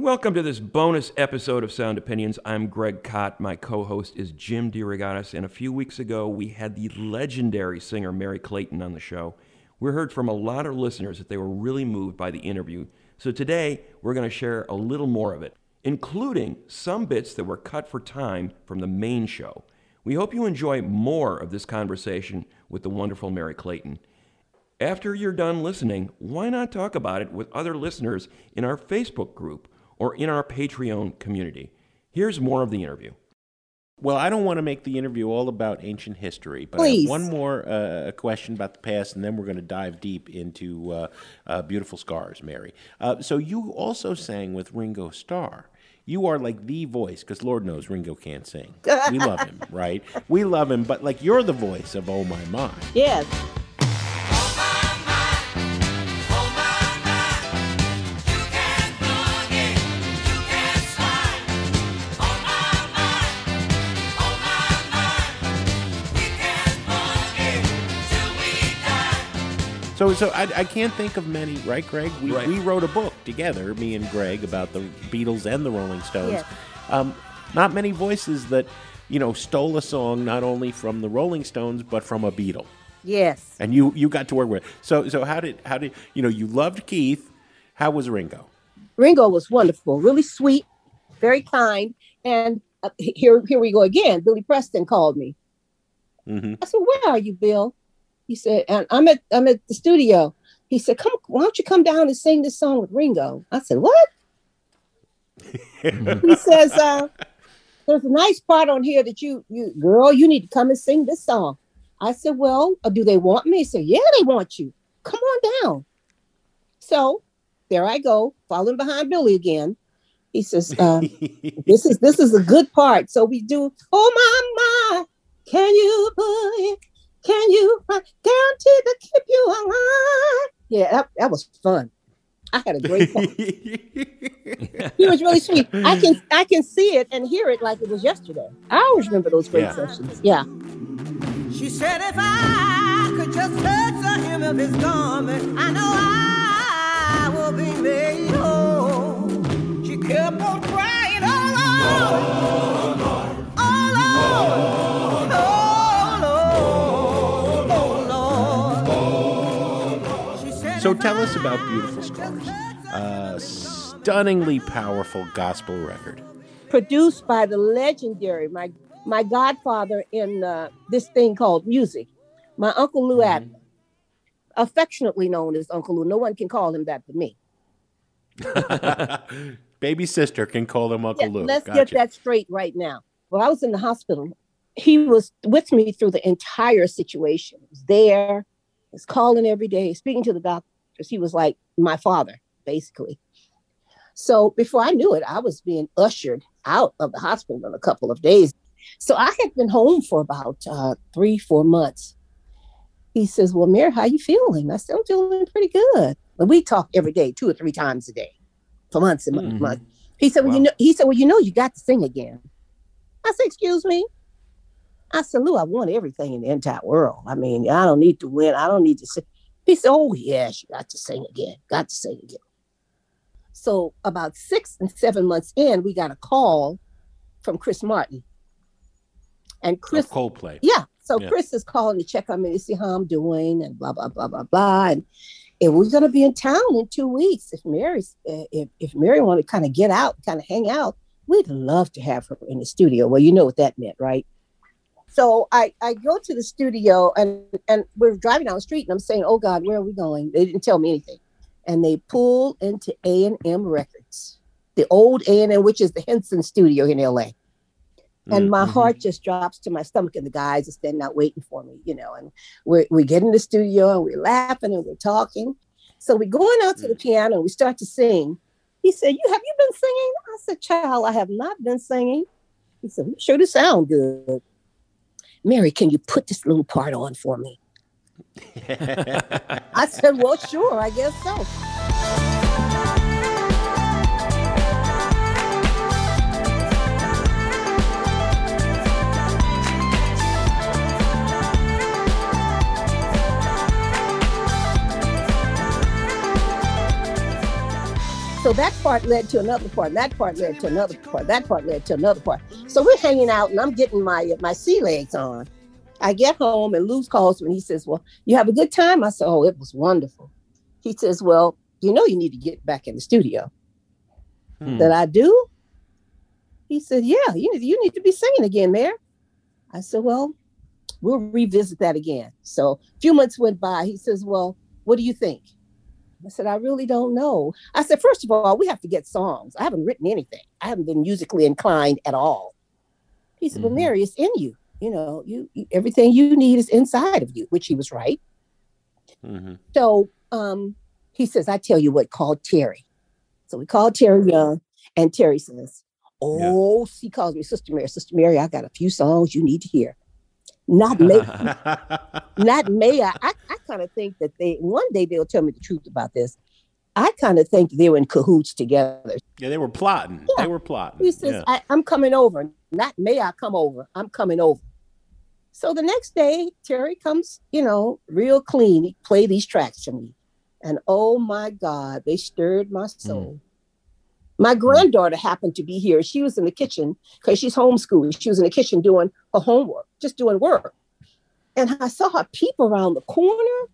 Welcome to this bonus episode of Sound Opinions. I'm Greg Kot. My co host is Jim DeRogatis. And a few weeks ago, we had the legendary singer Merry Clayton on the show. We heard from a lot of listeners that they were really moved by the interview. So today, we're going to share a little more of it, including some bits that were cut for time from the main show. We hope you enjoy more of this conversation with the wonderful Merry Clayton. After you're done listening, why not talk about it with other listeners in our Facebook group? Or in our Patreon community. Here's more of the interview. Well, I don't want to make the interview all about ancient history, but Please. I have one more uh, question about the past, and then we're going to dive deep into uh, uh, Beautiful Scars, Merry. Uh, so you also sang with Ringo Starr. You are like the voice, because Lord knows Ringo can't sing. We love him, right? We love him, but like you're the voice of Oh My My. Yes. So, so I, I can't think of many, right, Greg? We, Right. we wrote a book together, me and Greg, about the Beatles and the Rolling Stones. Yes. Um, not many voices that, you know, stole a song not only from the Rolling Stones but from a Beatle, Yes. and you you got to work with. It. So, so how did how did you know you loved Keith? How was Ringo? Ringo was wonderful, really sweet, very kind. And uh, here, here we go again. Billy Preston called me. hmm I said, "Where are you, Bill?" He said, "And I'm at I'm at the studio." He said, "Come, why don't you come down and sing this song with Ringo?" I said, "What?" he says, uh, "There's a nice part on here that you, you girl, you need to come and sing this song." I said, "Well, uh, do they want me?" He said, "Yeah, they want you. Come on down." So there I go, following behind Billy again. He says, uh, "This is this is a good part." So we do, "Oh my my, can you put it? Can you find guaranteed to keep you alive?" Yeah, that, that was fun. I had a great time. he was really sweet. I can I can see it and hear it like it was yesterday. I always remember those great Yeah. sessions. Yeah. She said, if I could just touch the hem of his garment, I know I tell us about Beautiful Scars, just touch the uh, stunningly powerful gospel record. Produced by the legendary my my godfather in uh, this thing called music, my uncle Lou Mhm. Adler, affectionately known as Uncle Lou. No one can call him that but me. Baby sister can call him Uncle Yeah, Lou. let's Gotcha. get that straight right now. Well, I was in the hospital. He was with me through the entire situation. He was there, he was calling every day, speaking to the doctors. He was like my father, basically. So before I knew it, I was being ushered out of the hospital in a couple of days. So I had been home for about uh, three, four months. He says, "Well, Merry, how you feeling?" I said, "I'm feeling pretty good." And we talk every day, two or three times a day, for months and months. Mhm. months. He said, "Well, you know," he said, "Well, you know, you got to sing again." I said, "Excuse me." I said, "Lou, I want everything in the entire world. I mean, I don't need to win. I don't need to sing." He said, "Oh yes, you got to sing again. Got to sing again." So about six and seven months in, we got a call from Chris Martin, and Chris of Coldplay. yeah. So Yeah. Chris is calling to check on me to see how I'm doing and blah blah blah blah blah. And, and we're gonna be in town in two weeks. If Merry's if if Merry wanted to kind of get out, kind of hang out, we'd love to have her in the studio. Well, you know what that meant, right? So I I go to the studio and and we're driving down the street and I'm saying, oh God, where are we going? They didn't tell me anything, and they pull into A and M Records, the old A and M, which is the Henson Studio in L.A and my Mhm. heart just drops to my stomach and the guys are standing out waiting for me you know and we're, we get in the studio and we're laughing and we're talking. So we're going out to the piano and we start to sing. He said you have you been singing? I said child i have not been singing. He said "You sure to sound good mary can you put this little part on for me i said well sure i guess so So that part led to another part, that part led to another part, that part led to another part. So we're hanging out, and I'm getting my my sea legs on. I get home, and Lou calls me, and he says, "Well, you have a good time?" I said, "Oh, it was wonderful." He says, "Well, you know, you need to get back in the studio." Hmm. That I do. He said, "Yeah, you need you need to be singing again, Mayor." I said, "Well, we'll revisit that again." So a few months went by. He says, "Well, what do you think?" I said, I really don't know. I said, first of all, we have to get songs. I haven't written anything. I haven't been musically inclined at all. He said, Mhm. Well, Merry, it's in you. You know, you, you everything you need is inside of you, which he was right. Mhm. So um, he says, I tell you what, call Terry. So we called Terry Young, and Terry says, Oh, she calls me Sister Merry. Sister Merry, I got a few songs you need to hear. Not May, not May. I, I, I kind of think that they one day they'll tell me the truth about this. I kind of think they were in cahoots together. yeah, they were plotting. Yeah. They were plotting. He says, Yeah. I, I'm coming over. Not may I come over. I'm coming over. So the next day, Terry comes, you know, real clean. He played these tracks to me. And oh my God, they stirred my hmm. soul. My hmm. granddaughter happened to be here. She was in the kitchen because she's homeschooling. She was in the kitchen doing her homework, just doing work. And I saw her peep around the corner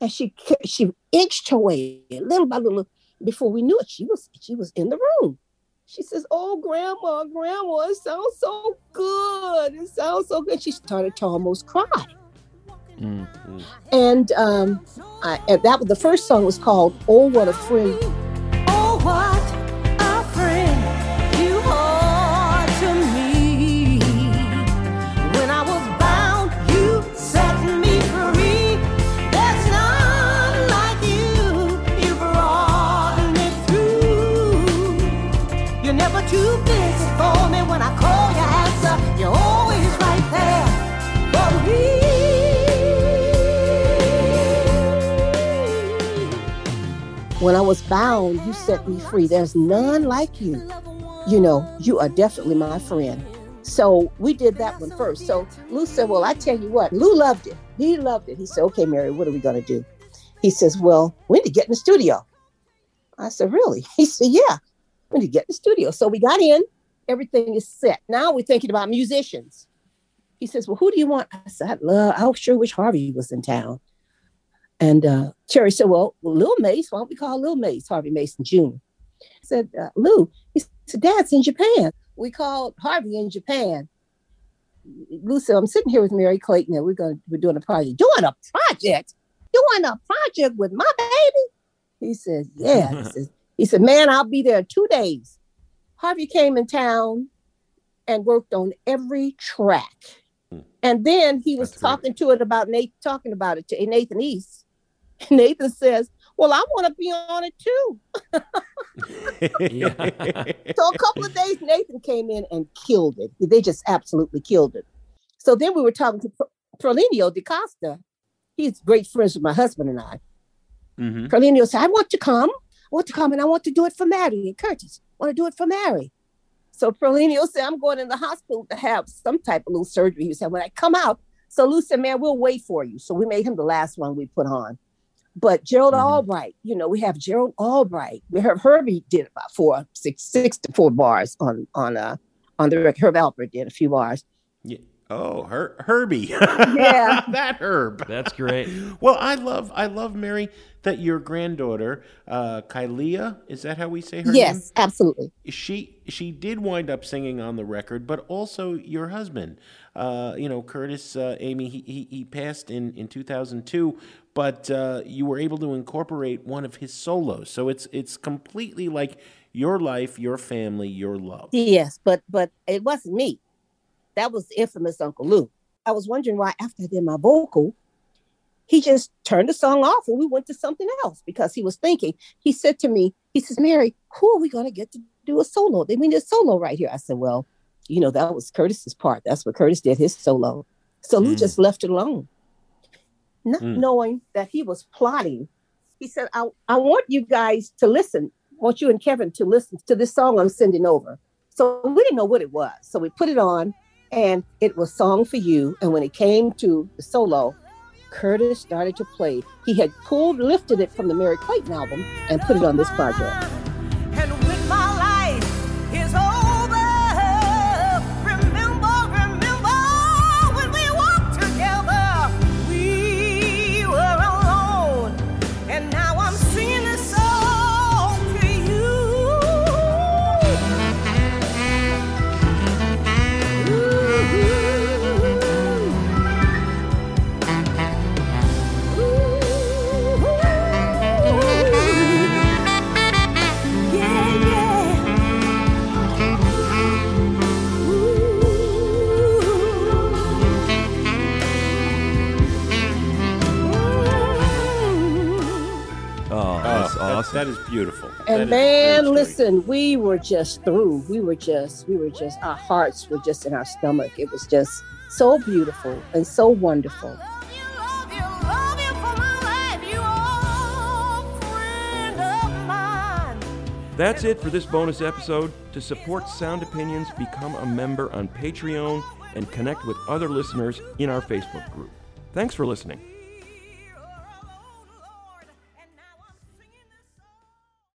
and she she inched her way little by little. Before we knew it, she was she was in the room. She says, "Oh, grandma, grandma, it sounds so good. It sounds so good." She started to almost cry, Mm. and um, I, and that was the first song was called "Oh, What a Friend." Busy for me when I call you answer. You're always right there for me. When I was bound, you set me free. There's none like you. You know, you are definitely my friend. So we did that one first. So Lou said, Well, I tell you what, Lou loved it. He loved it. He said, Okay, Merry, what are we going to do? He says, Well, we need to get in the studio. I said, Really? He said, Yeah, need to get the studio. So we got in, everything is set. Now we're thinking about musicians. He says, Well, who do you want? I said, I'd love, I sure wish Harvey was in town. And uh, Cherry said, Well, Lil Mace, why don't we call Lil Mace Harvey Mason Jr.? I said, uh, Lou, he said, Dad's in Japan. We called Harvey in Japan. Lou said, I'm sitting here with Merry Clayton and we're going we're doing a project. Doing a project? Doing a project with my baby? He says, Yeah. he, says, he said, Man, I'll be there in two days. Harvey came in town and worked on every track. And then he was That's great. talking to it about Nathan, talking about it to Nathan East. Nathan says, Well, I want to be on it too. So a couple of days, Nathan came in and killed it. They just absolutely killed it. So then we were talking to Pro- Paulinho da Costa. He's great friends with my husband and I. Mhm. Paulinho said, I want to come. I want to come and I want to do it for Merry and Curtis. I want to do it for Merry. So Paulinho said, I'm going in the hospital to have some type of little surgery. He said, when I come out, so Lou said, man, we'll wait for you. So we made him the last one we put on. But Gerald Mhm. Albright, you know, we have Gerald Albright. We have Herbie did about four, six, six to four bars on on uh on the record. Herb Alpert did a few bars. Yeah. Oh, Her- Herbie. Yeah. that Herb. That's great. Well, I love, I love Merry that your granddaughter, uh, Kylea, is that how we say her name? yes, absolutely. she she did wind up singing on the record, but also your husband, uh, you know, Curtis uh, Amy. He, he he passed in in two thousand two, but uh, you were able to incorporate one of his solos. So it's it's completely like your life, your family, your love. Yes, but but it wasn't me. That was the infamous Uncle Lou. I was wondering why after I did my vocal, he just turned the song off and we went to something else because he was thinking. He said to me, he says, Merry, who are we going to get to do a solo? They mean a solo right here. I said, well, you know, that was Curtis's part. That's what Curtis did, his solo. So Lou Mm. just left it alone. Not Mm. knowing that he was plotting. He said, I, I want you guys to listen. I want you and Kevin to listen to this song I'm sending over. So we didn't know what it was. So we put it on and it was Song for You. And when it came to the solo, Curtis started to play. He had pulled, lifted it from the Merry Clayton album and put it on this project. That is beautiful. And a man, listen, we were just through. We were just, we were just, our hearts were just in our stomach. It was just so beautiful and so wonderful. Love you, love you, love you for my life. You are friend of mine. That's it for this bonus episode. To support Sound Opinions, become a member on Patreon and connect with other listeners in our Facebook group. Thanks for listening.